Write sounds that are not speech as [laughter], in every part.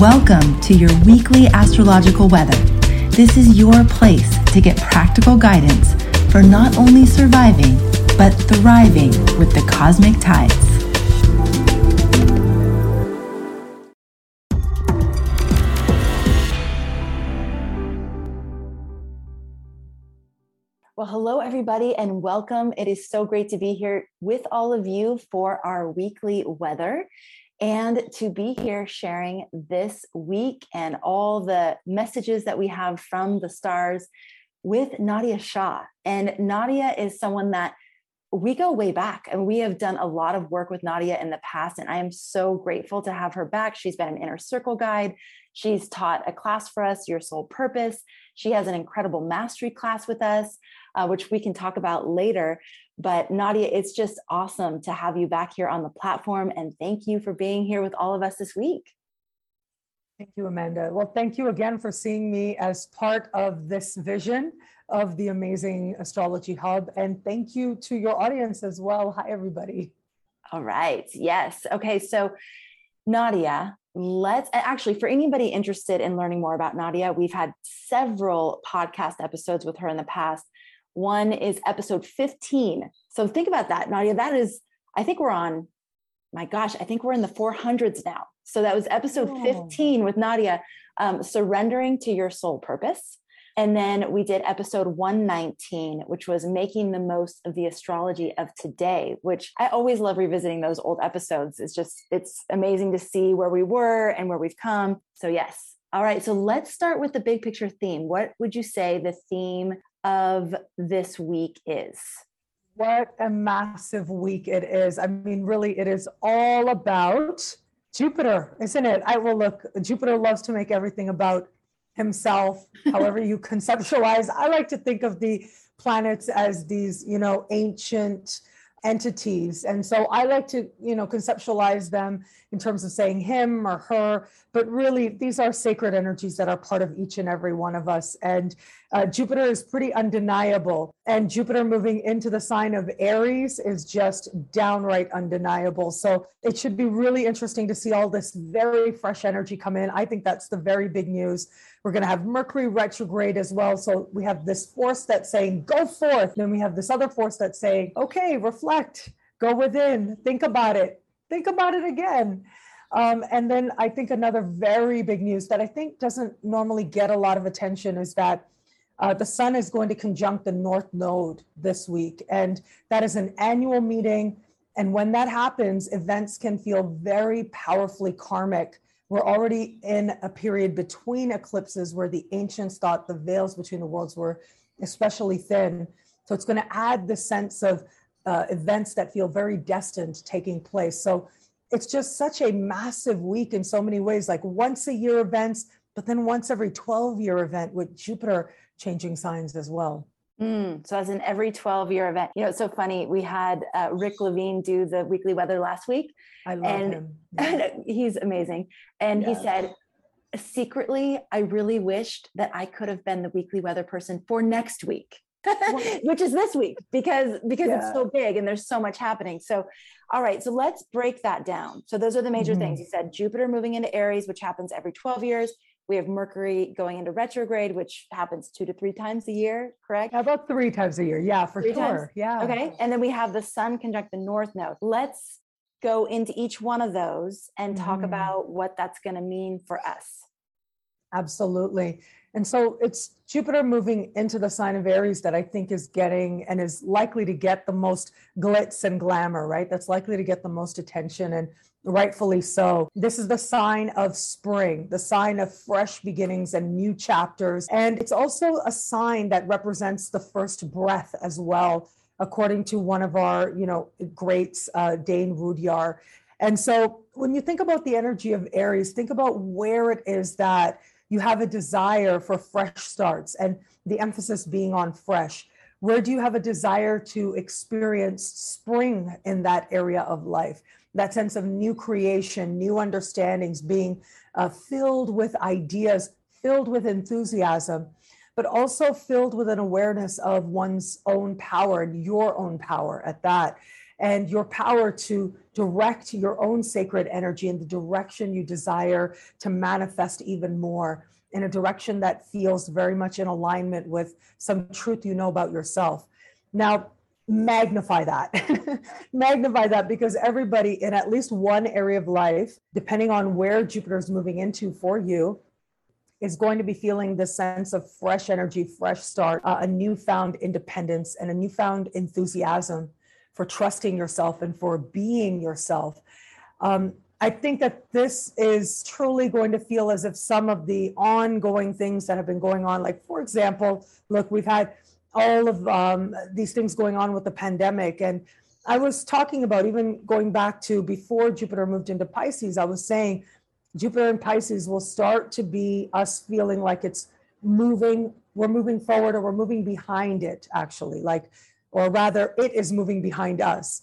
Welcome to your weekly astrological weather. This is your place to get practical guidance for not only surviving, but thriving with the cosmic tides. Well, hello, everybody, and welcome. It is so great to be here with all of you for our weekly weather and to be here sharing this week and all the messages that we have from the stars with Nadiya Shah. And Nadiya is someone that we go way back and we have done a lot of work with Nadiya in the past. And I am so grateful to have her back. She's been an inner circle guide. She's taught a class for us, Your Soul Purpose. She has an incredible mastery class with us, uh, which we can talk about later. But Nadiya, it's just awesome to have you back here on the platform. And thank you for being here with all of us this week. Thank you, Amanda. Well, thank you again for seeing me as part of this vision of the amazing Astrology Hub. And thank you to your audience as well. Hi, everybody. All right. Yes. Okay. So, Nadiya, let's actually, for anybody interested in learning more about Nadiya, we've had several podcast episodes with her in the past. One is episode 15. So think about that, Nadiya. That is, I think we're on, my gosh, I think we're in the 400s now. So that was episode oh. 15 with Nadiya, um, surrendering to your soul purpose. And then we did episode 119, which was making the most of the astrology of today, which I always love revisiting those old episodes. It's just, it's amazing to see where we were and where we've come. So, yes. All right. So let's start with the big picture theme. What would you say the theme of this week is? What a massive week it is. I mean, really, it is all about Jupiter, isn't it? I will look, Jupiter loves to make everything about himself, [laughs] however you conceptualize. I like to think of the planets as these, you know, ancient entities. And so I like to, you know, conceptualize them in terms of saying him or her, but really these are sacred energies that are part of each and every one of us. And uh, Jupiter is pretty undeniable. And Jupiter moving into the sign of Aries is just downright undeniable. So it should be really interesting to see all this very fresh energy come in. I think that's the very big news. We're going to have Mercury retrograde as well. So we have this force that's saying, go forth. Then we have this other force that's saying, okay, reflect, go within, think about it, think about it again. Um, and then I think another very big news that I think doesn't normally get a lot of attention is that uh, the sun is going to conjunct the North Node this week. And that is an annual meeting. And when that happens, events can feel very powerfully karmic. We're already in a period between eclipses where the ancients thought the veils between the worlds were especially thin. So it's going to add the sense of uh, events that feel very destined taking place. So it's just such a massive week in so many ways, like once a year events, but then once every 12 year event with Jupiter changing signs as well. Mm, so as an every 12 year event, you know, it's so funny. We had uh, Rick Levine do the weekly weather last week. I love and, him. [laughs] Yeah. he's amazing. And yeah. he said, secretly, I really wished that I could have been the weekly weather person for next week. [laughs] which is this week because because yeah. it's so big and there's so much happening so all right so let's break that down so those are the major mm-hmm. things you said jupiter moving into aries which happens every 12 years we have Mercury going into retrograde, which happens two to three times a year, correct? How About three times a year. Yeah, for three sure. Times? Yeah. Okay. And then we have the Sun conjunct the North Node. Let's go into each one of those and talk mm. about what that's going to mean for us. Absolutely. And so it's Jupiter moving into the sign of Aries that I think is getting and is likely to get the most glitz and glamour, right? That's likely to get the most attention. And rightfully so. This is the sign of spring, the sign of fresh beginnings and new chapters. And it's also a sign that represents the first breath as well, according to one of our, you know, greats, uh, Dane Rudhyar. And so when you think about the energy of Aries, think about where it is that you have a desire for fresh starts and the emphasis being on fresh. Where do you have a desire to experience spring in that area of life? That sense of new creation, new understandings, being uh, filled with ideas, filled with enthusiasm, but also filled with an awareness of one's own power and your own power at that. and your power to direct your own sacred energy in the direction you desire to manifest even more in a direction that feels very much in alignment with some truth you know about yourself. Now, magnify that. [laughs] magnify that because everybody in at least one area of life, depending on where Jupiter is moving into for you, is going to be feeling this sense of fresh energy, fresh start, uh, a newfound independence, and a newfound enthusiasm for trusting yourself and for being yourself. Um, I think that this is truly going to feel as if some of the ongoing things that have been going on, like, for example, look, we've had all of um, these things going on with the pandemic. And I was talking about even going back to before Jupiter moved into Pisces, I was saying Jupiter and Pisces will start to be us feeling like it's moving, we're moving forward or we're moving behind it, actually, like, or rather, it is moving behind us.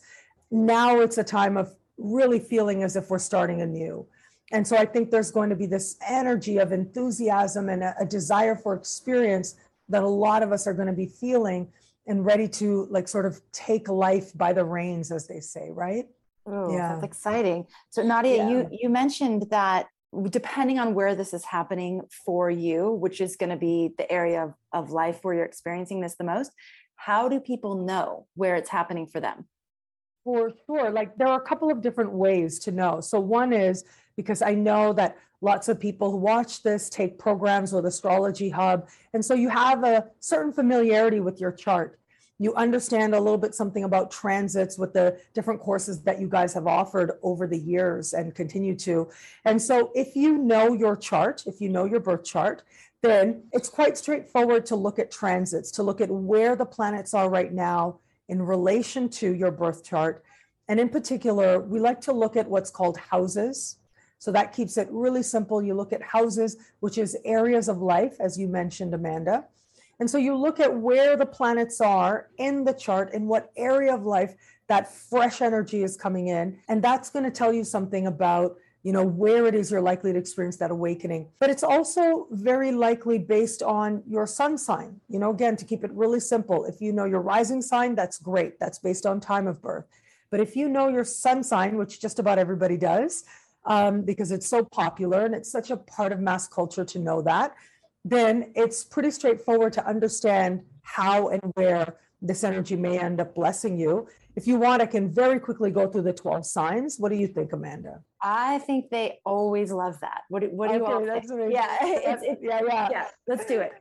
Now it's a time of really feeling as if we're starting anew. And so I think there's going to be this energy of enthusiasm and a, a desire for experience that a lot of us are going to be feeling and ready to like sort of take life by the reins, as they say, right? Oh, yeah. that's exciting. So Nadiya, yeah. you you mentioned that depending on where this is happening for you, which is going to be the area of, of life where you're experiencing this the most, how do people know where it's happening for them? For sure. Like there are a couple of different ways to know. So one is because I know that lots of people who watch this take programs with Astrology Hub. And so you have a certain familiarity with your chart. You understand a little bit something about transits with the different courses that you guys have offered over the years and continue to. And so if you know your chart, if you know your birth chart, then it's quite straightforward to look at transits, to look at where the planets are right now in relation to your birth chart. And in particular, we like to look at what's called houses. So that keeps it really simple. You look at houses, which is areas of life, as you mentioned, Amanda. And so you look at where the planets are in the chart, in what area of life that fresh energy is coming in. And that's going to tell you something about you know where it is you're likely to experience that awakening but it's also very likely based on your sun sign you know again to keep it really simple if you know your rising sign that's great that's based on time of birth but if you know your sun sign which just about everybody does um, because it's so popular and it's such a part of mass culture to know that then it's pretty straightforward to understand how and where this energy may end up blessing you if you want, I can very quickly go through the 12 signs. What do you think, Amanda? I think they always love that. What do, what do okay, you all think? Yeah, [laughs] it's, it's, yeah, yeah. Yeah, let's do it.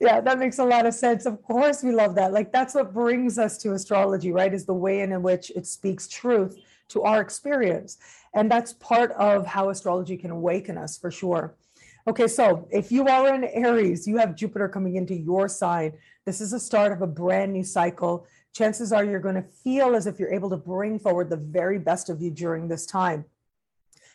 Yeah, that makes a lot of sense. Of course, we love that. Like, that's what brings us to astrology, right? Is the way in which it speaks truth to our experience. And that's part of how astrology can awaken us for sure. Okay, so if you are in Aries, you have Jupiter coming into your sign. This is the start of a brand new cycle chances are you're going to feel as if you're able to bring forward the very best of you during this time.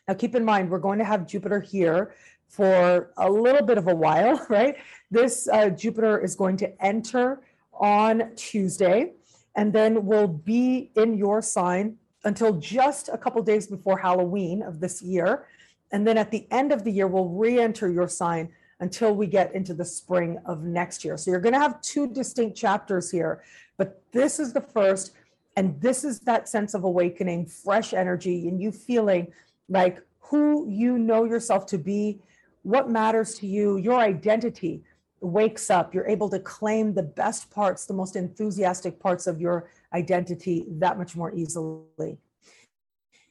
Now, keep in mind, we're going to have Jupiter here for a little bit of a while, [laughs] right? This uh, Jupiter is going to enter on Tuesday and then will be in your sign until just a couple days before Halloween of this year. And then at the end of the year, we'll re enter your sign until we get into the spring of next year. So you're going to have two distinct chapters here. But this is the first, and this is that sense of awakening, fresh energy, and you feeling like who you know yourself to be, what matters to you, your identity wakes up. You're able to claim the best parts, the most enthusiastic parts of your identity that much more easily.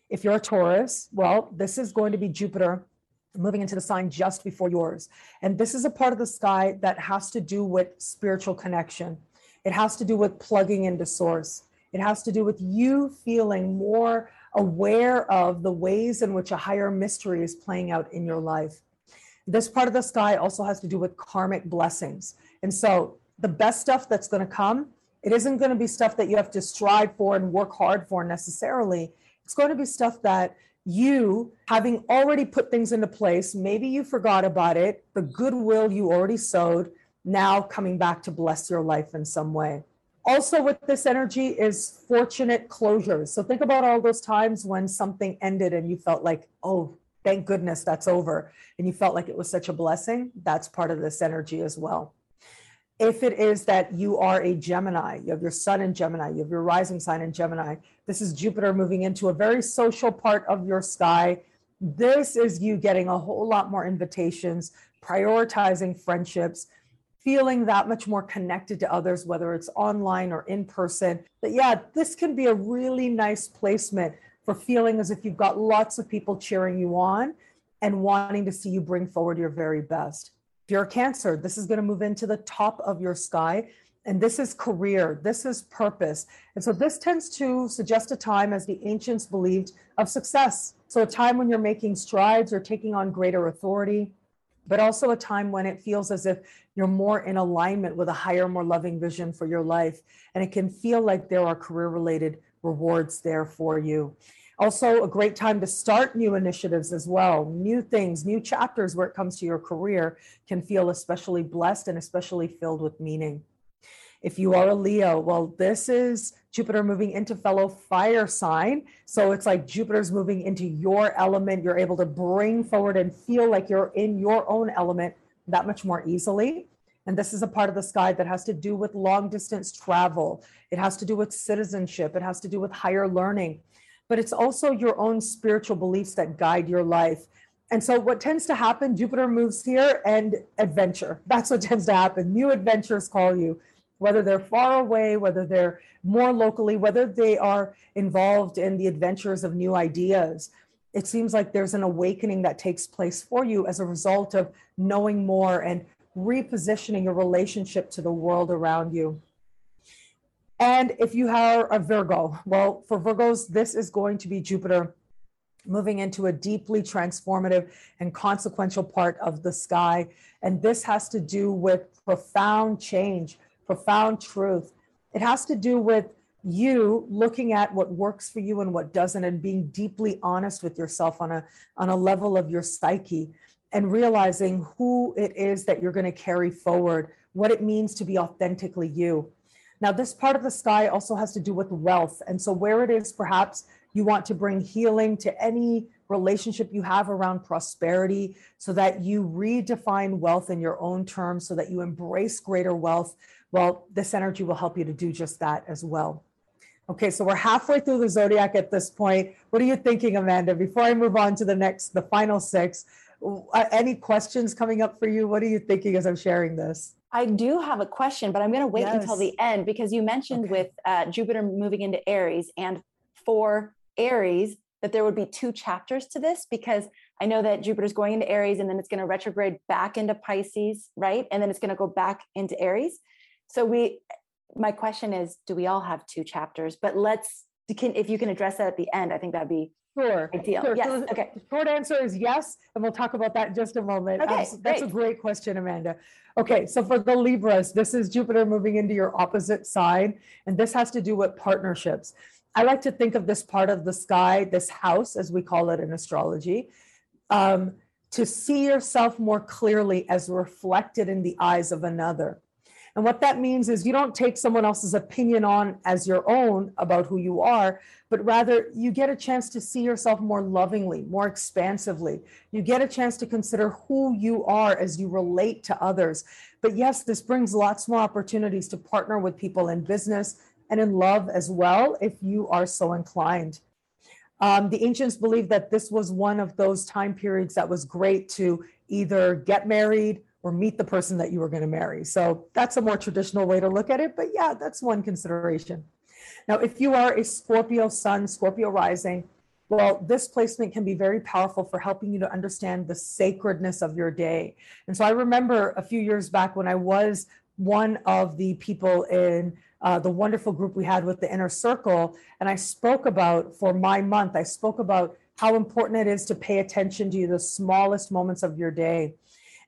If you're a Taurus, well, this is going to be Jupiter moving into the sign just before yours. And this is a part of the sky that has to do with spiritual connection. It has to do with plugging into source. It has to do with you feeling more aware of the ways in which a higher mystery is playing out in your life. This part of the sky also has to do with karmic blessings. And so the best stuff that's going to come, it isn't going to be stuff that you have to strive for and work hard for necessarily. It's going to be stuff that you having already put things into place, maybe you forgot about it, the goodwill you already sowed, now coming back to bless your life in some way. Also, with this energy is fortunate closures. So think about all those times when something ended and you felt like, oh, thank goodness that's over. And you felt like it was such a blessing. That's part of this energy as well. if it is that you are a Gemini, you have your sun in Gemini, you have your rising sign in Gemini, this is Jupiter moving into a very social part of your sky. This is you getting a whole lot more invitations, prioritizing friendships, feeling that much more connected to others, whether it's online or in person. But yeah, this can be a really nice placement for feeling as if you've got lots of people cheering you on and wanting to see you bring forward your very best. If you're a Cancer, this is going to move into the top of your sky. And this is career, this is purpose. And so this tends to suggest a time, as the ancients believed, of success. So a time when you're making strides or taking on greater authority, but also a time when it feels as if you're more in alignment with a higher, more loving vision for your life. And it can feel like there are career related rewards there for you. Also, a great time to start new initiatives as well. New things, new chapters where it comes to your career can feel especially blessed and especially filled with meaning. If you are a Leo, well, this is Jupiter moving into fellow fire sign. So it's like Jupiter's moving into your element. You're able to bring forward and feel like you're in your own element that much more easily. And this is a part of the sky that has to do with long distance travel. It has to do with citizenship. It has to do with higher learning. But it's also your own spiritual beliefs that guide your life. And so, what tends to happen, Jupiter moves here and adventure. That's what tends to happen. New adventures call you whether they're far away, whether they're more locally, whether they are involved in the adventures of new ideas. It seems like there's an awakening that takes place for you as a result of knowing more and repositioning your relationship to the world around you. And if you are a Virgo, well, for Virgos, this is going to be Jupiter moving into a deeply transformative and consequential part of the sky. And this has to do with profound change, profound truth. It has to do with you looking at what works for you and what doesn't and being deeply honest with yourself on a on a level of your psyche and realizing who it is that you're going to carry forward what it means to be authentically you now this part of the sky also has to do with wealth and so where it is perhaps you want to bring healing to any relationship you have around prosperity so that you redefine wealth in your own terms so that you embrace greater wealth well, this energy will help you to do just that as well. Okay, so we're halfway through the zodiac at this point. What are you thinking, Amanda? Before I move on to the next, the final six, uh, any questions coming up for you? What are you thinking as I'm sharing this? I do have a question, but I'm going to wait yes. until the end because you mentioned okay. with uh, Jupiter moving into Aries and for Aries that there would be two chapters to this because I know that Jupiter's going into Aries and then it's going to retrograde back into Pisces, right? And then it's going to go back into Aries. So we, my question is, do we all have two chapters? But let's, can, if you can address that at the end, I think that'd be Sure. Ideal. Sure. Yes. So okay. Short answer is yes, and we'll talk about that in just a moment. Okay. Um, that's a great question, Amanda. Okay, so for the Libras, this is Jupiter moving into your opposite side, and this has to do with partnerships. I like to think of this part of the sky, this house, as we call it in astrology, um, to see yourself more clearly as reflected in the eyes of another. And what that means is you don't take someone else's opinion on as your own about who you are, but rather you get a chance to see yourself more lovingly, more expansively. You get a chance to consider who you are as you relate to others. But yes, this brings lots more opportunities to partner with people in business and in love as well, if you are so inclined. Um, the ancients believed that this was one of those time periods that was great to either get married or meet the person that you were going to marry. So that's a more traditional way to look at it. But yeah, that's one consideration. Now, if you are a Scorpio sun, Scorpio rising, well, this placement can be very powerful for helping you to understand the sacredness of your day. And so I remember a few years back when I was one of the people in uh, the wonderful group we had with the inner circle, and I spoke about for my month, I spoke about how important it is to pay attention to the smallest moments of your day.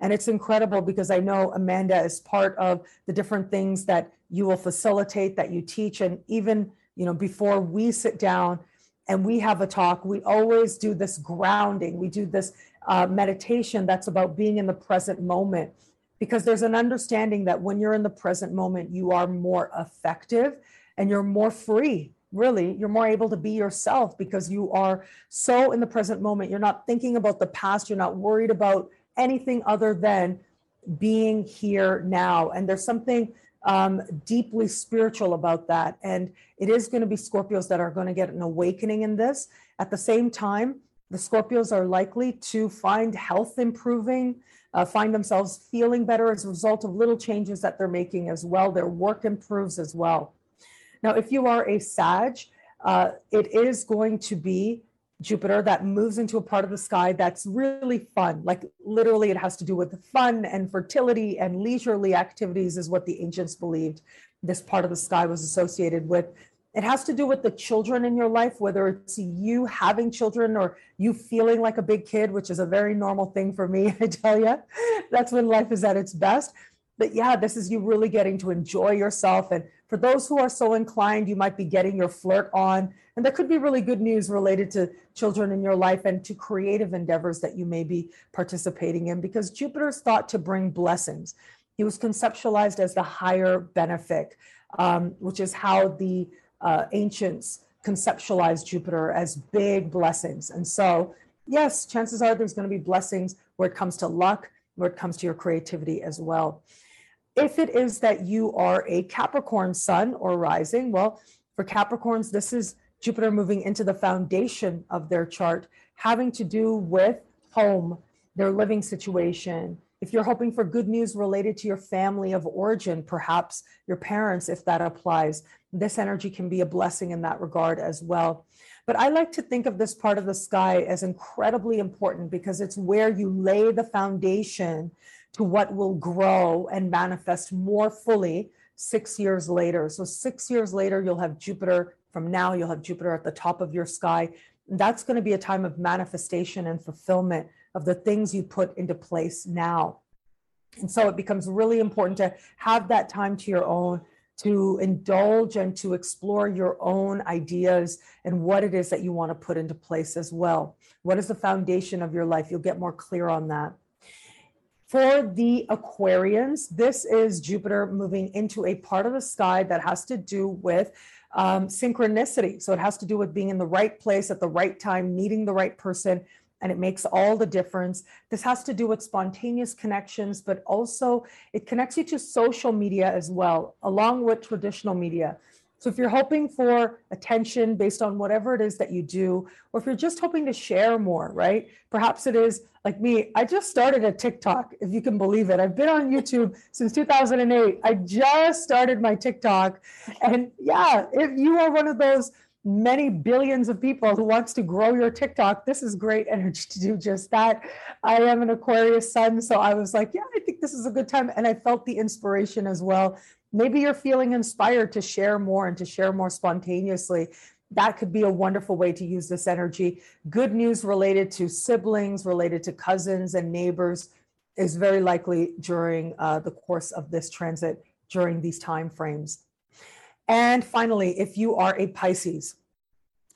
And it's incredible because I know Amanda is part of the different things that you will facilitate, that you teach. And even, you know, before we sit down and we have a talk, we always do this grounding. We do this uh, meditation that's about being in the present moment because there's an understanding that when you're in the present moment, you are more effective and you're more free really you're more able to be yourself because you are so in the present moment you're not thinking about the past you're not worried about anything other than being here now. And there's something um, deeply spiritual about that. And it is going to be Scorpios that are going to get an awakening in this. At the same time, the Scorpios are likely to find health improving, uh, find themselves feeling better as a result of little changes that they're making as well. Their work improves as well. Now, if you are a Sag, uh, it is going to be Jupiter that moves into a part of the sky that's really fun. Like literally, it has to do with the fun and fertility and leisurely activities, is what the ancients believed this part of the sky was associated with. It has to do with the children in your life, whether it's you having children or you feeling like a big kid, which is a very normal thing for me, [laughs] I tell you. That's when life is at its best. But yeah, this is you really getting to enjoy yourself. And for those who are so inclined, you might be getting your flirt on. And there could be really good news related to children in your life and to creative endeavors that you may be participating in because Jupiter is thought to bring blessings. He was conceptualized as the higher benefic, um, which is how the uh, ancients conceptualized Jupiter as big blessings. And so, yes, chances are there's going to be blessings where it comes to luck, where it comes to your creativity as well. If it is that you are a Capricorn sun or rising, well, for Capricorns, this is Jupiter moving into the foundation of their chart, having to do with home, their living situation, if you're hoping for good news related to your family of origin, perhaps your parents, if that applies, this energy can be a blessing in that regard as well. But I like to think of this part of the sky as incredibly important because it's where you lay the foundation to what will grow and manifest more fully six years later. So, six years later, you'll have Jupiter. From now, you'll have Jupiter at the top of your sky. That's going to be a time of manifestation and fulfillment of the things you put into place now. And so it becomes really important to have that time to your own, to indulge and to explore your own ideas and what it is that you want to put into place as well. What is the foundation of your life? You'll get more clear on that. For the Aquarians, this is Jupiter moving into a part of the sky that has to do with um, synchronicity. So it has to do with being in the right place at the right time, meeting the right person, and it makes all the difference. This has to do with spontaneous connections, but also it connects you to social media as well, along with traditional media. So if you're hoping for attention based on whatever it is that you do, or if you're just hoping to share more, right? Perhaps it is like me. I just started a TikTok, if you can believe it. I've been on YouTube since 2008. I just started my TikTok. And yeah, if you are one of those many billions of people who wants to grow your TikTok, this is great energy to do just that. I am an Aquarius sun, so I was like, yeah, I think this is a good time. And I felt the inspiration as well. Maybe you're feeling inspired to share more and to share more spontaneously. That could be a wonderful way to use this energy. Good news related to siblings, related to cousins and neighbors is very likely during uh, the course of this transit during these time frames. And finally, if you are a Pisces,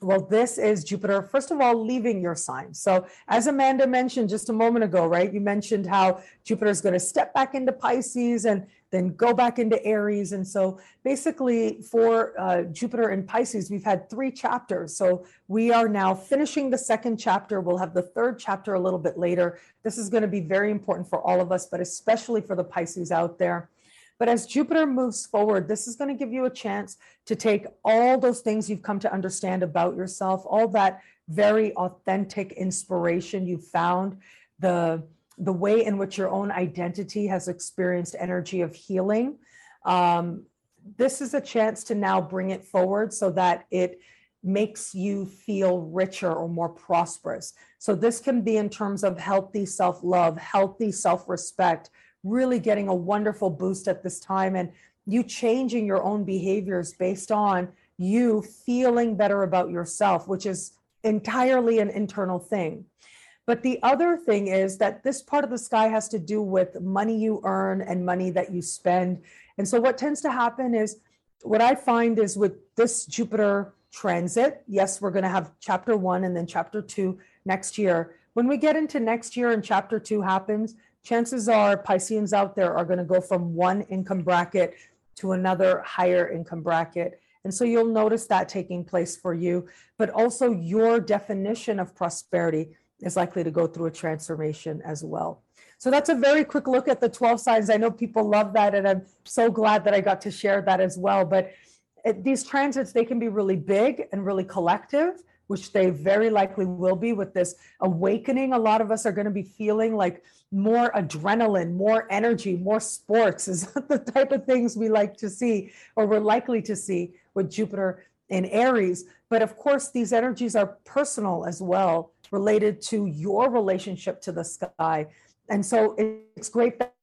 well, this is Jupiter, first of all, leaving your sign. So, as Amanda mentioned just a moment ago, right? You mentioned how Jupiter is going to step back into Pisces and then go back into Aries. And so, basically, for uh, Jupiter and Pisces, we've had three chapters. So, we are now finishing the second chapter. We'll have the third chapter a little bit later. This is going to be very important for all of us, but especially for the Pisces out there. But as Jupiter moves forward, this is going to give you a chance to take all those things you've come to understand about yourself, all that very authentic inspiration you found, the the way in which your own identity has experienced energy of healing. Um, this is a chance to now bring it forward so that it makes you feel richer or more prosperous. So, this can be in terms of healthy self love, healthy self respect, really getting a wonderful boost at this time and you changing your own behaviors based on you feeling better about yourself, which is entirely an internal thing. But the other thing is that this part of the sky has to do with money you earn and money that you spend. And so, what tends to happen is what I find is with this Jupiter transit, yes, we're going to have chapter one and then chapter two next year. When we get into next year and chapter two happens, chances are Pisceans out there are going to go from one income bracket to another higher income bracket. And so you'll notice that taking place for you, but also your definition of prosperity is likely to go through a transformation as well. So that's a very quick look at the 12 signs. I know people love that, and I'm so glad that I got to share that as well. But it, these transits, they can be really big and really collective, which they very likely will be with this awakening. A lot of us are going to be feeling like more adrenaline, more energy, more sports is [laughs] the type of things we like to see or we're likely to see with Jupiter in Aries. But of course, these energies are personal as well, related to your relationship to the sky. And so it's great that,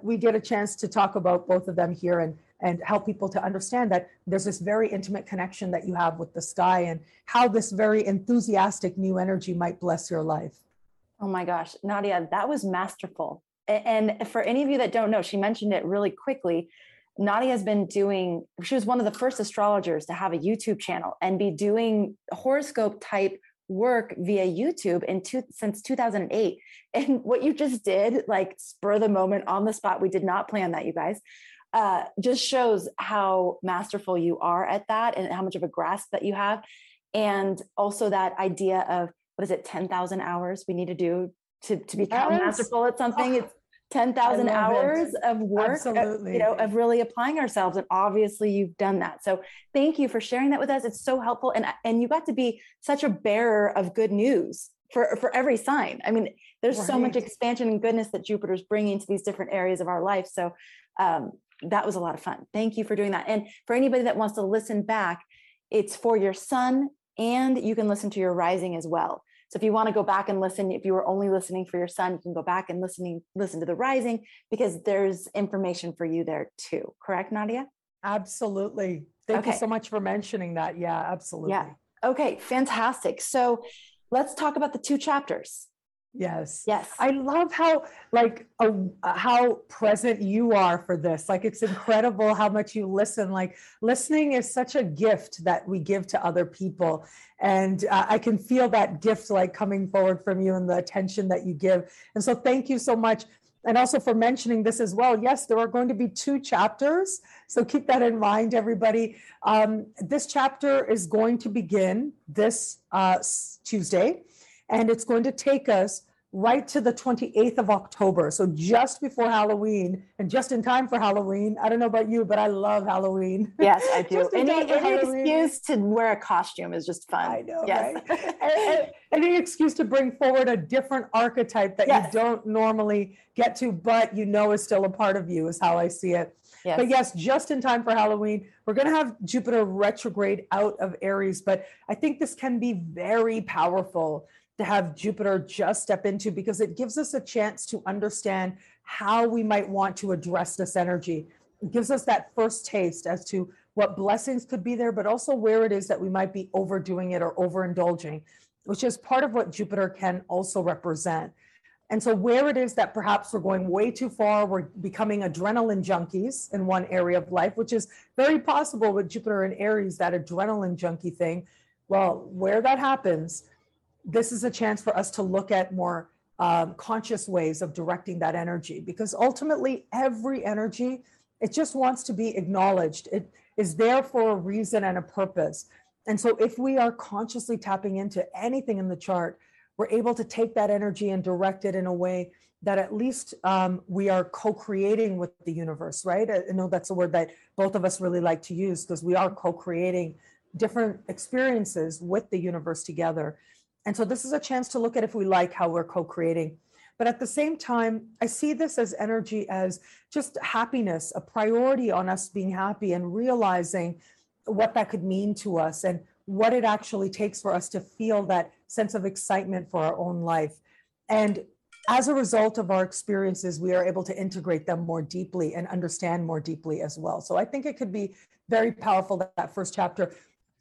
we get a chance to talk about both of them here and and help people to understand that there's this very intimate connection that you have with the sky and how this very enthusiastic new energy might bless your life. Oh my gosh, Nadiya, that was masterful. And for any of you that don't know, she mentioned it really quickly. Nadiya has been doing, she was one of the first astrologers to have a YouTube channel and be doing horoscope type work via YouTube in two, since 2008. [laughs] And what you just did, like spur the moment on the spot, we did not plan that, you guys, uh, just shows how masterful you are at that and how much of a grasp that you have. And also that idea of what is it 10,000 hours we need to do to, to become yes. masterful at something. Oh, it's 10,000 hours it. of work, Absolutely. you know, of really applying ourselves. And obviously you've done that. So thank you for sharing that with us. It's so helpful. And, and you got to be such a bearer of good news for, for every sign. I mean, there's right. so much expansion and goodness that Jupiter's bringing to these different areas of our life. So um, that was a lot of fun. Thank you for doing that. And for anybody that wants to listen back, it's for your sun and you can listen to your rising as well. So if you want to go back and listen, if you were only listening for your sun, you can go back and listening, listen to the rising because there's information for you there too. Correct, Nadiya? Absolutely. Thank okay. you so much for mentioning that. Yeah, absolutely. Yeah. Okay, fantastic. So let's talk about the two chapters. Yes. Yes. I love how like uh, how present you are for this. Like it's incredible how much you listen. Like listening is such a gift that we give to other people, and uh, I can feel that gift like coming forward from you and the attention that you give. And so thank you so much. And also for mentioning this as well. Yes, there are going to be two chapters. So keep that in mind, everybody. Um, this chapter is going to begin this uh, Tuesday and it's going to take us right to the 28th of October. So just before Halloween and just in time for Halloween. I don't know about you, but I love Halloween. Yes, I [laughs] do. any, any excuse to wear a costume is just fun. I know, yes. right? and, and, any excuse to bring forward a different archetype that yes. you don't normally get to, but you know is still a part of you, is how I see it. Yes. But yes, just in time for Halloween, we're going to have Jupiter retrograde out of Aries. But I think this can be very powerful to have Jupiter just step into because it gives us a chance to understand how we might want to address this energy. It gives us that first taste as to what blessings could be there, but also where it is that we might be overdoing it or overindulging, which is part of what Jupiter can also represent. And so, where it is that perhaps we're going way too far, we're becoming adrenaline junkies in one area of life, which is very possible with Jupiter and Aries, that adrenaline junkie thing. Well, where that happens, this is a chance for us to look at more um, conscious ways of directing that energy because ultimately every energy it just wants to be acknowledged. It is there for a reason and a purpose. And so if we are consciously tapping into anything in the chart we're able to take that energy and direct it in a way that at least um, we are co-creating with the universe right? I know that's a word that both of us really like to use because we are co-creating different experiences with the universe together and so this is a chance to look at if we like how we're co creating. But at the same time, I see this as energy as just happiness, a priority on us being happy and realizing what that could mean to us and what it actually takes for us to feel that sense of excitement for our own life. And as a result of our experiences, we are able to integrate them more deeply and understand more deeply as well. So I think it could be very powerful that, that first chapter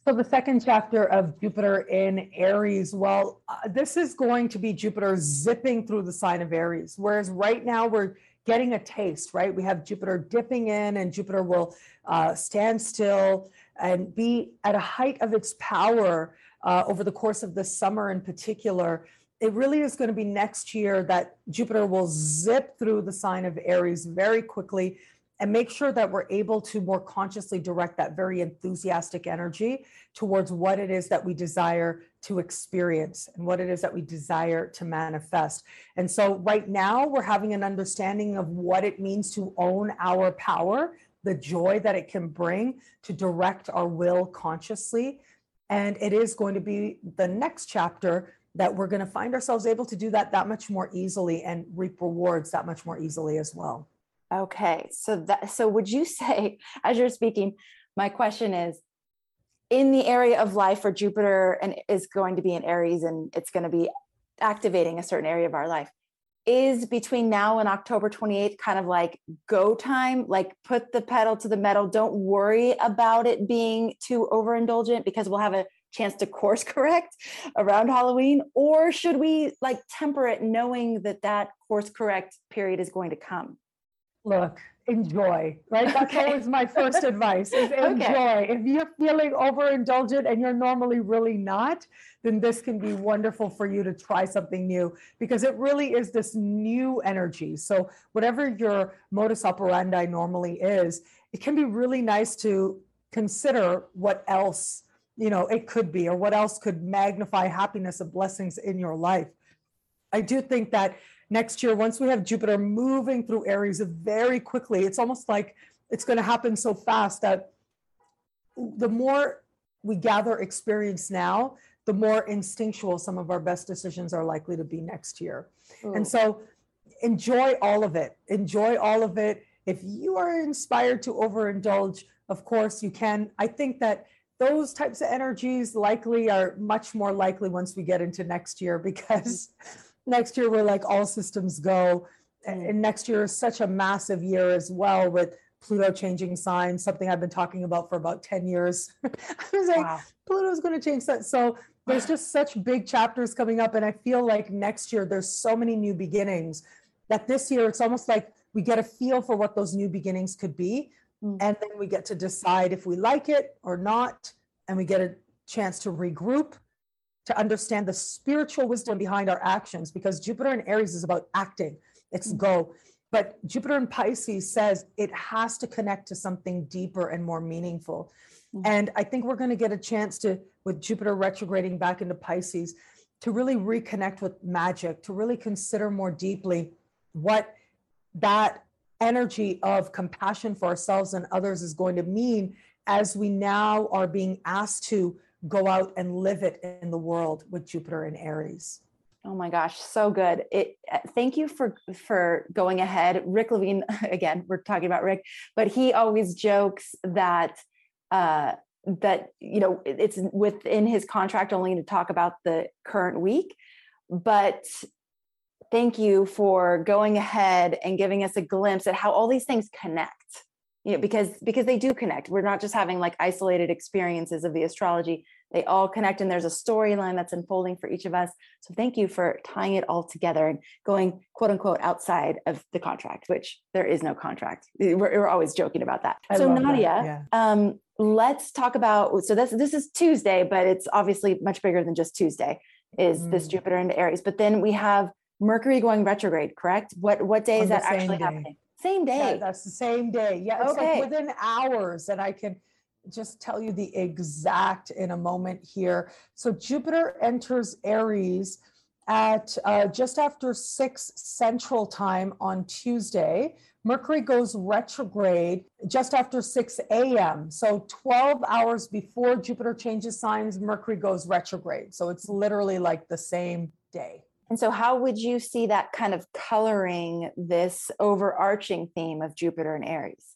so the second chapter of Jupiter in Aries, well, uh, this is going to be Jupiter zipping through the sign of Aries, whereas right now we're getting a taste, right? We have Jupiter dipping in, and Jupiter will uh, stand still and be at a height of its power uh, over the course of the summer in particular. It really is going to be next year that Jupiter will zip through the sign of Aries very quickly and make sure that we're able to more consciously direct that very enthusiastic energy towards what it is that we desire to experience and what it is that we desire to manifest. And so, right now, we're having an understanding of what it means to own our power, the joy that it can bring to direct our will consciously. And it is going to be the next chapter that we're going to find ourselves able to do that that much more easily and reap rewards that much more easily as well. Okay. So that so would you [laughs] say as you're speaking my question is in the area of life where Jupiter and is going to be in Aries and it's going to be activating a certain area of our life is between now and October 28th kind of like go time like put the pedal to the metal don't worry about it being too overindulgent because we'll have a chance to course [laughs] correct around Halloween or should we like temper it knowing that that course correct period is going to come look enjoy right that's okay. always my first [laughs] advice is enjoy okay. if you're feeling overindulgent and you're normally really not then this can be wonderful for you to try something new because it really is this new energy so whatever your modus operandi normally is it can be really nice to consider what else you know it could be or what else could magnify happiness and blessings in your life i do think that next year, once we have Jupiter moving through Aries very quickly, it's almost like it's going to happen so fast that the more we gather experience now, the more instinctual some of our best decisions are likely to be next year. Ooh. And so enjoy all of it. Enjoy all of it. If you are inspired to overindulge, of course you can. I think that those types of energies likely are much more likely once we get into next year because mm. [laughs] next year we're like all systems go. And next year is such a massive year as well with Pluto changing signs, something I've been talking about for about 10 years. [laughs] I was like, wow. Pluto's going to change that. So there's just such big chapters coming up. And I feel like next year there's so many new beginnings that this year it's almost like we get a feel for what those new beginnings could be. Mm. And then we get to decide if we like it or not. And we get a chance to regroup to understand the spiritual wisdom behind our actions because Jupiter in Aries is about acting, it's mm-hmm. go. But Jupiter in Pisces says it has to connect to something deeper and more meaningful. Mm-hmm. And I think we're going to get a chance to, with Jupiter retrograding back into Pisces, to really reconnect with magic, to really consider more deeply what that energy of compassion for ourselves and others is going to mean as we now are being asked to go out and live it in the world with Jupiter in Aries. Oh my gosh, so good. It uh, thank you for for going ahead. Rick Levine [laughs] again, we're talking about Rick, but he always jokes that uh that you know it's within his contract only to talk about the current week, but thank you for going ahead and giving us a glimpse at how all these things connect you know because because they do connect we're not just having like isolated experiences of the astrology they all connect and there's a storyline that's unfolding for each of us so thank you for tying it all together and going quote unquote outside of the contract which there is no contract we're, we're always joking about that I so nadiya that. Yeah. um, let's talk about so this this is tuesday but it's obviously much bigger than just tuesday is mm. this jupiter into aries but then we have mercury going retrograde correct what what day is that actually day. happening same day. Yeah, that's the same day. Yeah, it's okay. like within hours, and I can just tell you the exact in a moment here. So Jupiter enters Aries at uh, just after six Central Time on Tuesday. Mercury goes retrograde just after 6 a.m. So 12 hours before Jupiter changes signs, Mercury goes retrograde. So it's literally like the same day. And so, how would you see that kind of coloring this overarching theme of Jupiter and Aries?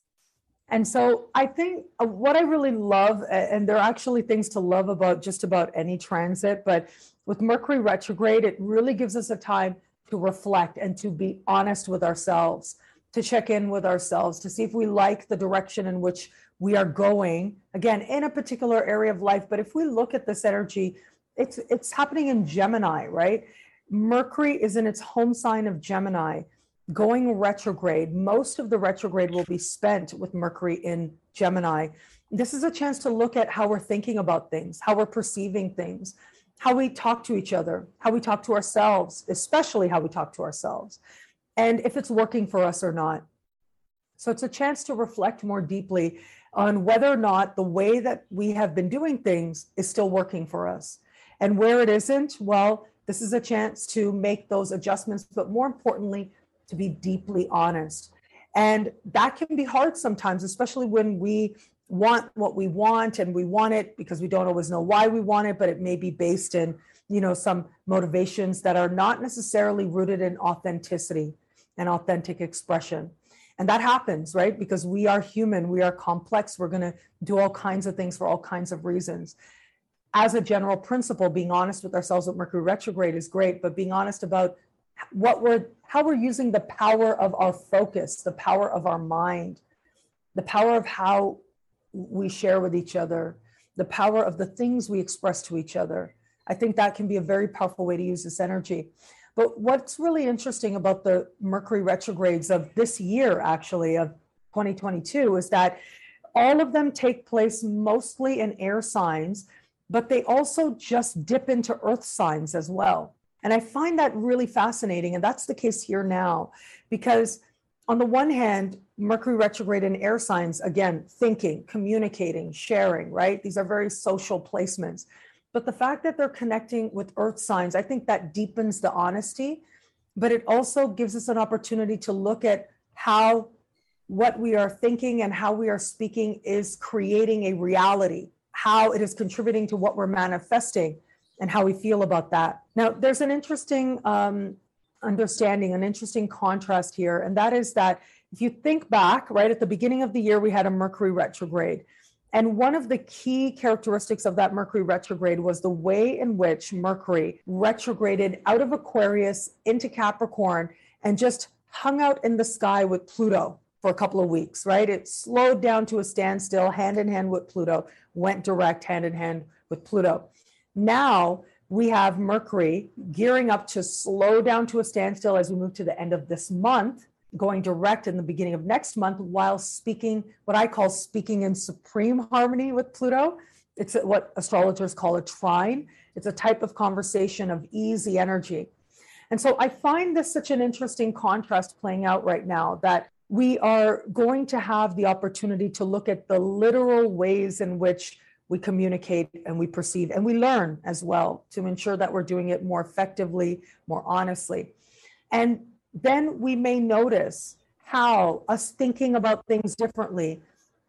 And so, I think uh, what I really love, and there are actually things to love about just about any transit, but with Mercury retrograde, it really gives us a time to reflect and to be honest with ourselves, to check in with ourselves, to see if we like the direction in which we are going, again, in a particular area of life. But if we look at this energy, it's it's happening in Gemini, right? Mercury is in its home sign of Gemini, going retrograde. Most of the retrograde will be spent with Mercury in Gemini. This is a chance to look at how we're thinking about things, how we're perceiving things, how we talk to each other, how we talk to ourselves, especially how we talk to ourselves, and if it's working for us or not. So it's a chance to reflect more deeply on whether or not the way that we have been doing things is still working for us. And where it isn't, well, this is a chance to make those adjustments, but more importantly, to be deeply honest. And that can be hard sometimes, especially when we want what we want and we want it because we don't always know why we want it, but it may be based in, you know, some motivations that are not necessarily rooted in authenticity and authentic expression. And that happens, right? Because we are human, we are complex, we're going to do all kinds of things for all kinds of reasons. As a general principle, being honest with ourselves with Mercury retrograde is great, but being honest about what we're how we're using the power of our focus, the power of our mind, the power of how we share with each other, the power of the things we express to each other. I think that can be a very powerful way to use this energy. But what's really interesting about the Mercury retrogrades of this year, actually, of 2022, is that all of them take place mostly in air signs, but they also just dip into earth signs as well. And I find that really fascinating. And that's the case here now, because on the one hand, Mercury retrograde in air signs, again, thinking, communicating, sharing, right? These are very social placements. But the fact that they're connecting with earth signs, I think that deepens the honesty, but it also gives us an opportunity to look at how what we are thinking and how we are speaking is creating a reality, how it is contributing to what we're manifesting, and how we feel about that. Now, there's an interesting um, understanding, an interesting contrast here, and that is that if you think back, right at the beginning of the year, we had a Mercury retrograde. And one of the key characteristics of that Mercury retrograde was the way in which Mercury retrograded out of Aquarius into Capricorn and just hung out in the sky with Pluto for a couple of weeks, right? It slowed down to a standstill, hand in hand with Pluto, went direct hand in hand with Pluto. Now we have Mercury gearing up to slow down to a standstill as we move to the end of this month going direct in the beginning of next month while speaking what I call speaking in supreme harmony with Pluto. It's what astrologers call a trine. It's a type of conversation of easy energy. And so I find this such an interesting contrast playing out right now that we are going to have the opportunity to look at the literal ways in which we communicate and we perceive and we learn as well to ensure that we're doing it more effectively, more honestly. And then we may notice how us thinking about things differently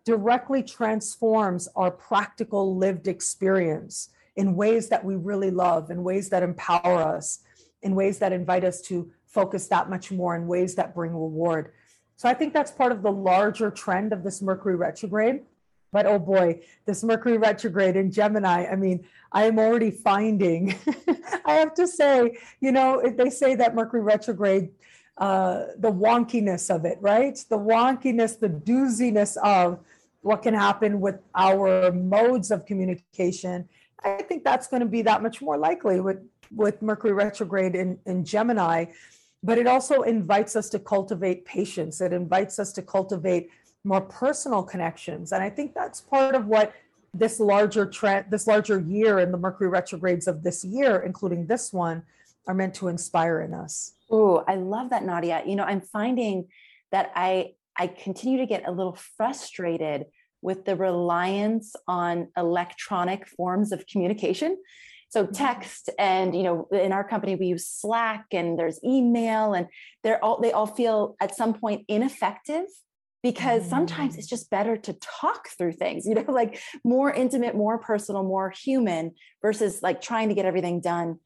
directly transforms our practical lived experience in ways that we really love, in ways that empower us, in ways that invite us to focus that much more, in ways that bring reward. So I think that's part of the larger trend of this Mercury retrograde. But oh boy, this Mercury retrograde in Gemini, I mean, I am already finding, [laughs] I have to say, you know, they say that Mercury retrograde uh, the wonkiness of it, right? The wonkiness, the dooziness of what can happen with our modes of communication. I think that's going to be that much more likely with, with Mercury retrograde in, in Gemini. But it also invites us to cultivate patience. It invites us to cultivate more personal connections. And I think that's part of what this larger trend, this larger year and the Mercury retrogrades of this year, including this one, are meant to inspire in us. Oh, I love that, Nadiya. You know, I'm finding that I I continue to get a little frustrated with the reliance on electronic forms of communication. So mm-hmm. text and you know in our company we use Slack and there's email and they're all they all feel at some point ineffective because sometimes it's mm. just better to talk through things you know [laughs] like more intimate more personal more human versus like trying to get everything done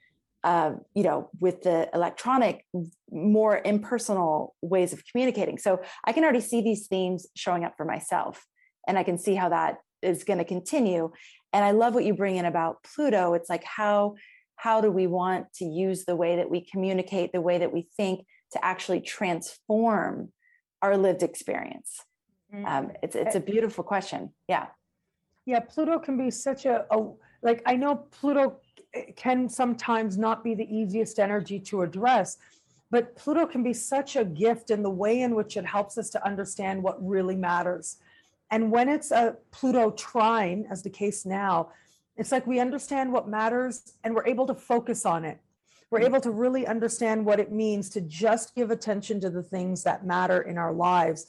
uh, you know, with the electronic, more impersonal ways of communicating. So I can already see these themes showing up for myself, and I can see how that is going to continue. And I love what you bring in about Pluto. It's like how how do we want to use the way that we communicate, the way that we think, to actually transform our lived experience? Mm-hmm. Um, it's it's a beautiful question. Yeah. Yeah, Pluto can be such a, a like I know Pluto can sometimes not be the easiest energy to address. But Pluto can be such a gift in the way in which it helps us to understand what really matters. And when it's a Pluto trine, as the case now, it's like we understand what matters and we're able to focus on it. We're able to really understand what it means to just give attention to the things that matter in our lives.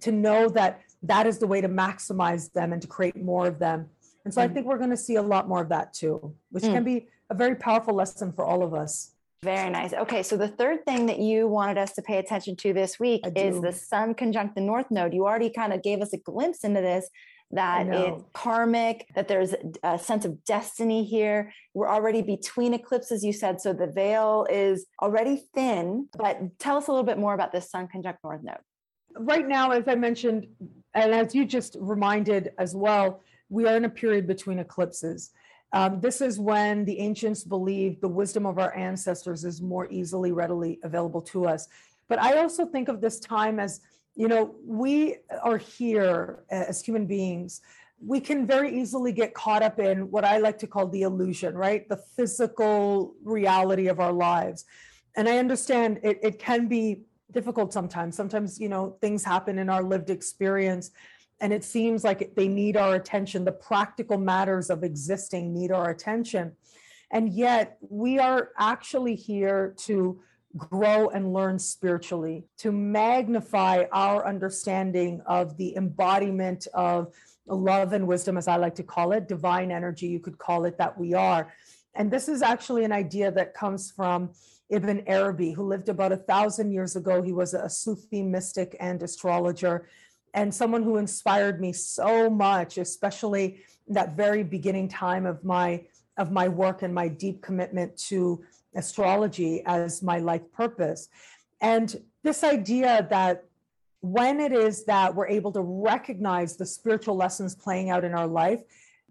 to know that that is the way to maximize them and to create more of them. And so mm-hmm. I think we're going to see a lot more of that too, which mm. can be a very powerful lesson for all of us. Very nice. Okay, so the third thing that you wanted us to pay attention to this week is the Sun conjunct the North Node. You already kind of gave us a glimpse into this, that it's karmic, that there's a sense of destiny here. We're already between eclipses, you said, so the veil is already thin. But tell us a little bit more about this Sun conjunct North Node. Right now, as I mentioned, and as you just reminded as well, we are in a period between eclipses. Um, this is when the ancients believed the wisdom of our ancestors is more easily, readily available to us. But I also think of this time as, you know, we are here as human beings. We can very easily get caught up in what I like to call the illusion, right? The physical reality of our lives. And I understand it, it can be difficult sometimes. Sometimes, you know, things happen in our lived experience and it seems like they need our attention. The practical matters of existing need our attention. And yet, we are actually here to grow and learn spiritually, to magnify our understanding of the embodiment of love and wisdom, as I like to call it, divine energy, you could call it that we are. And this is actually an idea that comes from Ibn Arabi, who lived about a thousand years ago. He was a Sufi mystic and astrologer and someone who inspired me so much, especially that very beginning time of my of my work and my deep commitment to astrology as my life purpose. And this idea that when it is that we're able to recognize the spiritual lessons playing out in our life,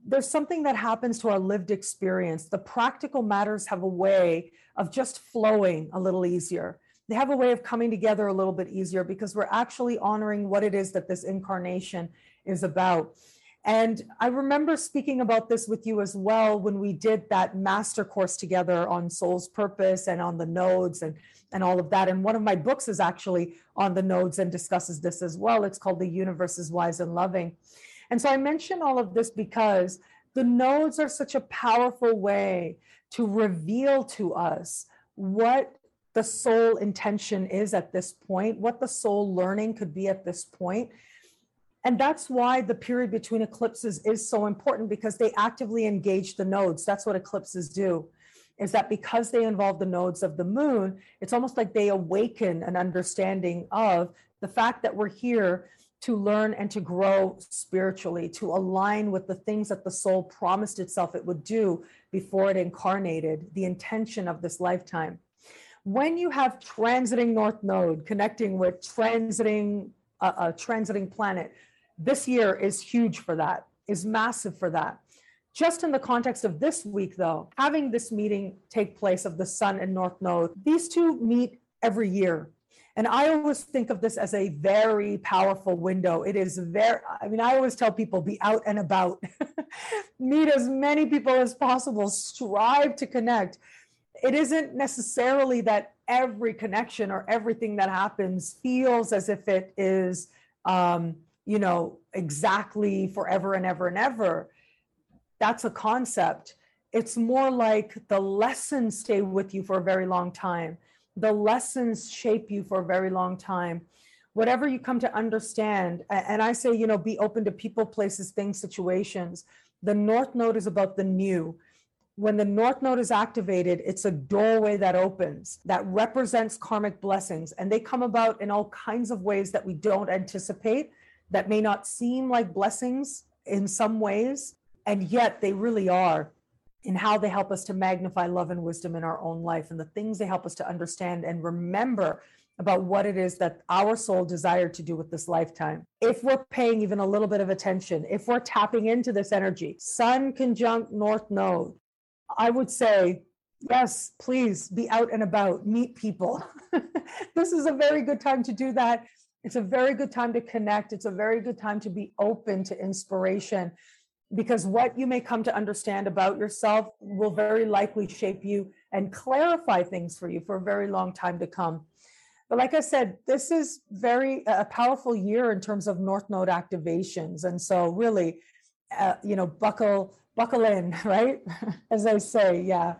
there's something that happens to our lived experience. The practical matters have a way of just flowing a little easier they have a way of coming together a little bit easier because we're actually honoring what it is that this incarnation is about. And I remember speaking about this with you as well when we did that master course together on soul's purpose and on the nodes and, and all of that. And one of my books is actually on the nodes and discusses this as well. It's called The Universe is Wise and Loving. And so I mention all of this because the nodes are such a powerful way to reveal to us what the soul intention is at this point, what the soul learning could be at this point. And that's why the period between eclipses is so important because they actively engage the nodes. That's what eclipses do. Is that because they involve the nodes of the moon, it's almost like they awaken an understanding of the fact that we're here to learn and to grow spiritually, to align with the things that the soul promised itself it would do before it incarnated, the intention of this lifetime when you have transiting north node connecting with transiting uh, a transiting planet this year is huge for that is massive for that. Just in the context of this week though having this meeting take place of the sun and north node these two meet every year. And I always think of this as a very powerful window. It is very, I mean, I always tell people be out and about, [laughs] meet as many people as possible, strive to connect. It isn't necessarily that every connection or everything that happens feels as if it is um, you know exactly forever and ever and ever that's a concept. It's more like the lessons stay with you for a very long time. The lessons shape you for a very long time. Whatever you come to understand and i say you know be open to people places things situations. The north node is about the new. When the North Node is activated, it's a doorway that opens that represents karmic blessings. And they come about in all kinds of ways that we don't anticipate, that may not seem like blessings in some ways. And yet they really are in how they help us to magnify love and wisdom in our own life and the things they help us to understand and remember about what it is that our soul desired to do with this lifetime. If we're paying even a little bit of attention, if we're tapping into this energy, Sun conjunct North Node, I would say, yes, please be out and about, meet people. [laughs] this is a very good time to do that. It's a very good time to connect. It's a very good time to be open to inspiration because what you may come to understand about yourself will very likely shape you and clarify things for you for a very long time to come. But like I said, this is very a powerful year in terms of North Node activations, and so really, uh, you know, buckle buckle in, [laughs] right? As I say, yeah.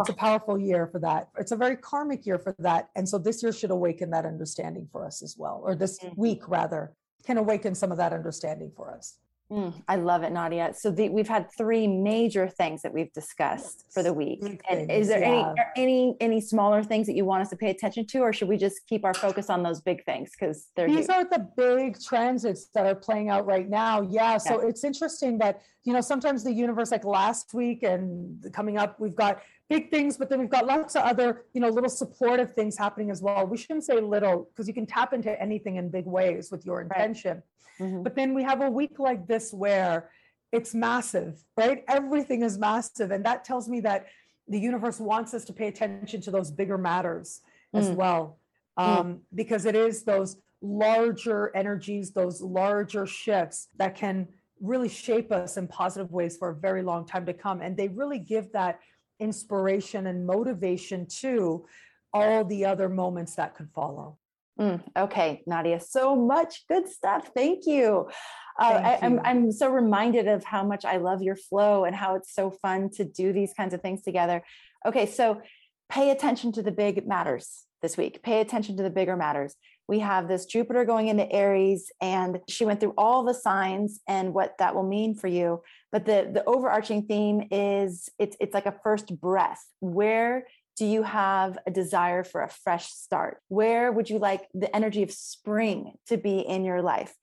It's a oh. powerful year for that. It's a very karmic year for that. And so this year should awaken that understanding for us as well, or this mm-hmm. week rather. can awaken some of that understanding for us. Mm, I love it, Nadiya. So the, we've had three major things that we've discussed for the week. Big And things, is there yeah. any any any smaller things that you want us to pay attention to, or should we just keep our focus on those big things because they're These huge? are the big transits that are playing out right now. Yeah. So it's interesting that, you know, sometimes the universe, like last week and coming up, we've got big things, but then we've got lots of other, you know, little supportive things happening as well. We shouldn't say little because you can tap into anything in big ways with your intention. Mhm. But then we have a week like this where it's massive, right? Everything is massive. And that tells me that the universe wants us to pay attention to those bigger matters as Mm. well. Mm. Um, because it is those larger energies, those larger shifts that can really shape us in positive ways for a very long time to come. And they really give that inspiration and motivation to all the other moments that could follow. Mm, okay, Nadiya, so much good stuff. Thank you. Uh, I, I'm you. I'm so reminded of how much I love your flow and how it's so fun to do these kinds of things together. Okay, so pay attention to the big matters this week. Pay attention to the bigger matters. We have this Jupiter going into Aries, and she went through all the signs and what that will mean for you. But the the overarching theme is it's it's like a first breath. Where do you have a desire for a fresh start? Where would you like the energy of spring to be in your life?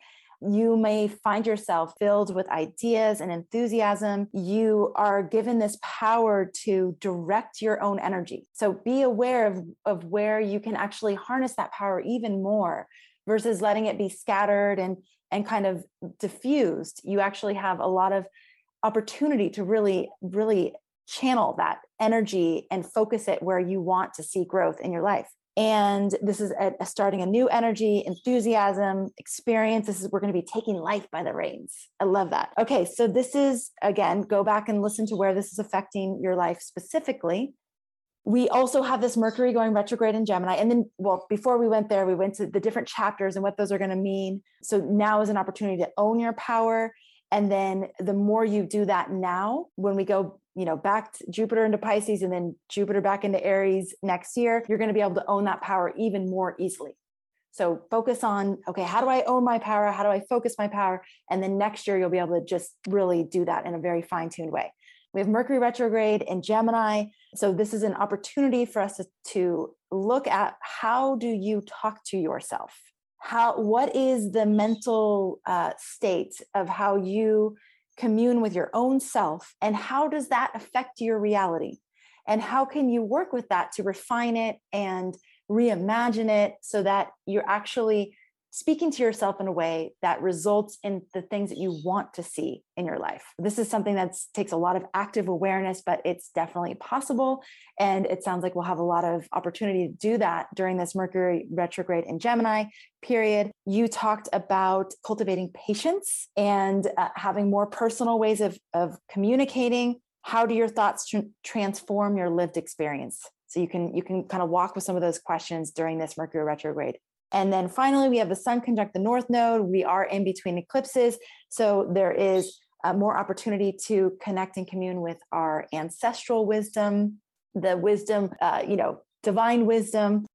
You may find yourself filled with ideas and enthusiasm. You are given this power to direct your own energy. So be aware of, of where you can actually harness that power even more versus letting it be scattered and, and kind of diffused. You actually have a lot of opportunity to really, really channel that energy and focus it where you want to see growth in your life. And this is a, a starting a new energy, enthusiasm, experience. This is we're going to be taking life by the reins. I love that. Okay, so this is again, go back and listen to where this is affecting your life specifically. We also have this Mercury going retrograde in Gemini. And then, well, before we went there, we went to the different chapters and what those are going to mean. So now is an opportunity to own your power. And then the more you do that now, when we go you know back to jupiter into pisces and then jupiter back into aries next year you're going to be able to own that power even more easily. So focus on okay how do i own my power? How do i focus my power? And then next year you'll be able to just really do that in a very fine-tuned way. We have mercury retrograde in gemini. So this is an opportunity for us to, to look at how do you talk to yourself how what is the mental uh, state of how you commune with your own self and how does that affect your reality? And how can you work with that to refine it and reimagine it so that you're actually speaking to yourself in a way that results in the things that you want to see in your life. This is something that takes a lot of active awareness, but it's definitely possible. And it sounds like we'll have a lot of opportunity to do that during this Mercury retrograde in Gemini period. You talked about cultivating patience and uh, having more personal ways of, of communicating. How do your thoughts tr- transform your lived experience? So you can you can kind of walk with some of those questions during this Mercury retrograde. And then finally, we have the Sun conjunct the North Node. We are in between eclipses. So there is uh, more opportunity to connect and commune with our ancestral wisdom, the wisdom, uh, you know, divine wisdom.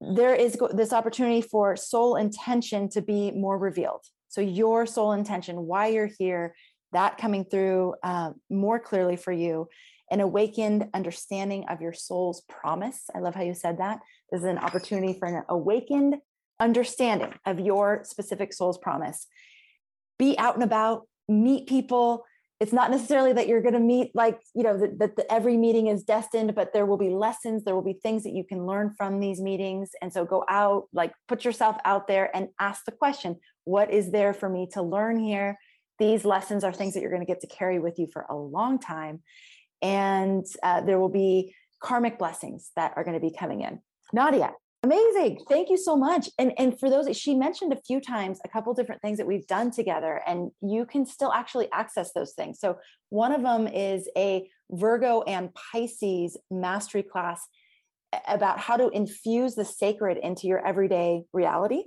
There is this opportunity for soul intention to be more revealed. So, your soul intention, why you're here, that coming through uh, more clearly for you, an awakened understanding of your soul's promise. I love how you said that. This is an opportunity for an awakened understanding of your specific soul's promise. Be out and about, meet people. It's not necessarily that you're going to meet like, you know, that, every meeting is destined, but there will be lessons, there will be things that you can learn from these meetings. And so go out, like put yourself out there and ask the question, what is there for me to learn here? These lessons are things that you're going to get to carry with you for a long time. And uh, there will be karmic blessings that are going to be coming in. Nadiya, amazing. Thank you so much. And and for those she mentioned a few times a couple different things that we've done together and you can still actually access those things. So one of them is a Virgo and Pisces mastery class about how to infuse the sacred into your everyday reality.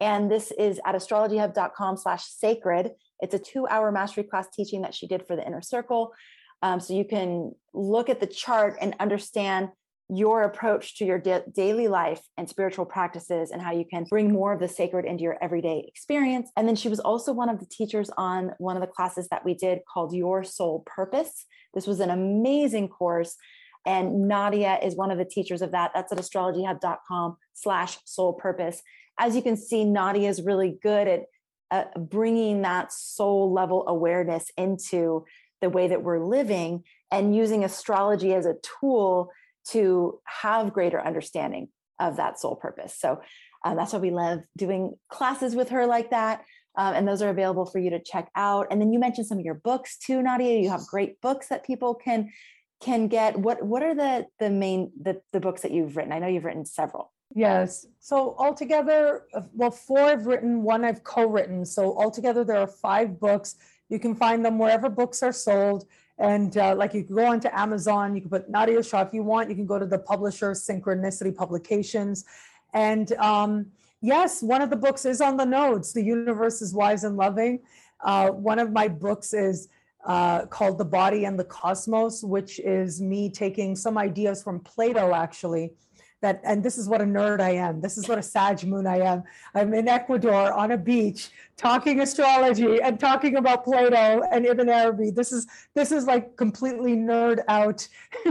And this is at astrologyhub.com slash sacred. It's a two hour mastery class teaching that she did for the inner circle. Um, so you can look at the chart and understand your approach to your da- daily life and spiritual practices and how you can bring more of the sacred into your everyday experience. And then she was also one of the teachers on one of the classes that we did called Your Soul Purpose. This was an amazing course. And Nadiya is one of the teachers of that. That's at astrologyhub.com slash soul purpose. As you can see, Nadiya is really good at uh, bringing that soul level awareness into the way that we're living and using astrology as a tool to have greater understanding of that soul purpose. So um, that's why we love doing classes with her like that. Um, and those are available for you to check out. And then you mentioned some of your books too, Nadiya. You have great books that people can can get. What what are the the main the the books that you've written? I know you've written several. Yes. So altogether, uh, well, four I've written, one I've co-written. So altogether, there are five books. You can find them wherever books are sold. And uh, like you can go onto Amazon, you can put Nadiya Shah if you want. You can go to the publisher, Synchronicity Publications. And um, yes, one of the books is on the nodes. The universe is wise and loving. Uh, one of my books is uh, called The Body and the Cosmos, which is me taking some ideas from Plato, actually, that and this is what a nerd I am. This is what a Sag moon I am. I'm in Ecuador on a beach talking astrology and talking about Plato and Ibn Arabi. This is this is like completely nerd out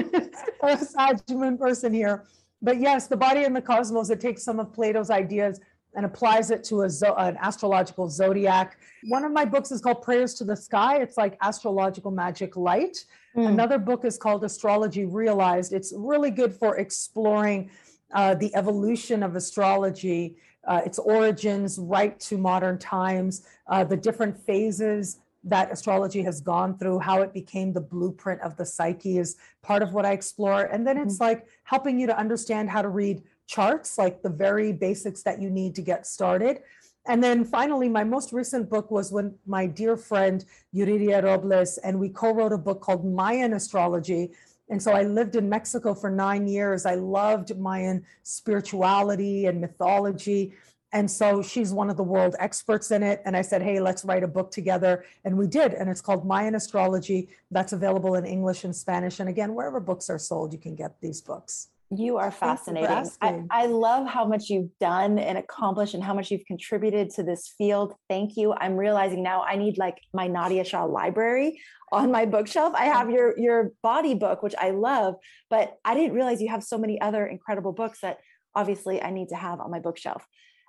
[laughs] a Sag moon person here. But yes, the body and the cosmos, it takes some of Plato's ideas and applies it to a zo- an astrological zodiac. One of my books is called Prayers to the Sky. It's like astrological magic light. Mm. Another book is called Astrology Realized. It's really good for exploring uh, the evolution of astrology, uh, its origins right to modern times, uh, the different phases that astrology has gone through, how it became the blueprint of the psyche is part of what I explore. And then it's mm-hmm. like helping you to understand how to read charts, like the very basics that you need to get started. And then finally, my most recent book was when my dear friend Yuridia Robles and we co-wrote a book called Mayan Astrology. And so I lived in Mexico for nine years. I loved Mayan spirituality and mythology. And so she's one of the world experts in it. And I said, hey, let's write a book together. And we did. And it's called Mayan Astrology. That's available in English and Spanish. And again, wherever books are sold, you can get these books. You are fascinating. I, I, love how much you've done and accomplished and how much you've contributed to this field. Thank you. I'm realizing now I need like my Nadiya Shah library on my bookshelf. I have your your body book, which I love, but I didn't realize you have so many other incredible books that obviously I need to have on my bookshelf.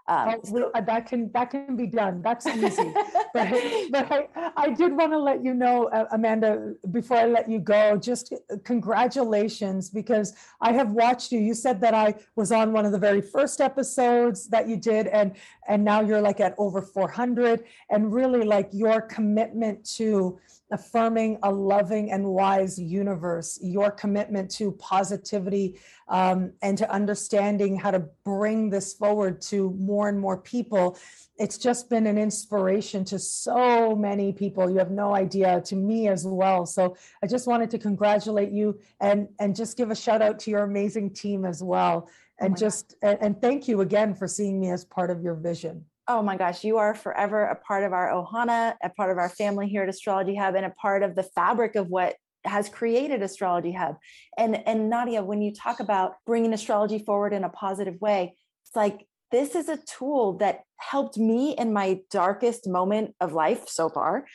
Um, uh, that can that can be done. That's [laughs] easy. but but I, I did want to let you know, uh, Amanda, before I let you go, just congratulations because I have watched you. You said that I was on one of the very first episodes that you did, and and now you're like at over 400, and really like your commitment to affirming a loving and wise universe, your commitment to positivity um, and to understanding how to bring this forward to more and more people. It's just been an inspiration to so many people. You have no idea to me as well. So I just wanted to congratulate you and and just give a shout out to your amazing team as well. And oh just and, and thank you again for seeing me as part of your vision oh my gosh, you are forever a part of our Ohana, a part of our family here at Astrology Hub, and a part of the fabric of what has created Astrology Hub. And and Nadiya, when you talk about bringing astrology forward in a positive way, it's like this is a tool that helped me in my darkest moment of life so far.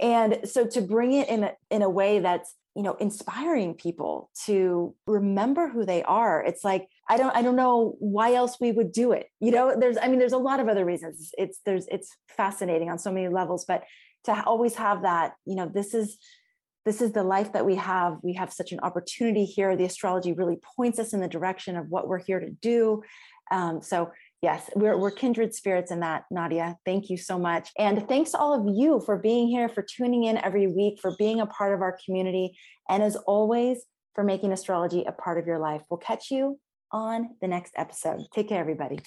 And so to bring it in a, in a way that's you know inspiring people to remember who they are it's like i don't i don't know why else we would do it you know there's i mean there's a lot of other reasons it's there's it's fascinating on so many levels but to always have that you know this is this is the life that we have we have such an opportunity here the astrology really points us in the direction of what we're here to do um, so Yes, we're, we're kindred spirits in that, Nadiya. Thank you so much. And thanks to all of you for being here, for tuning in every week, for being a part of our community. And as always, for making astrology a part of your life. We'll catch you on the next episode. Take care, everybody.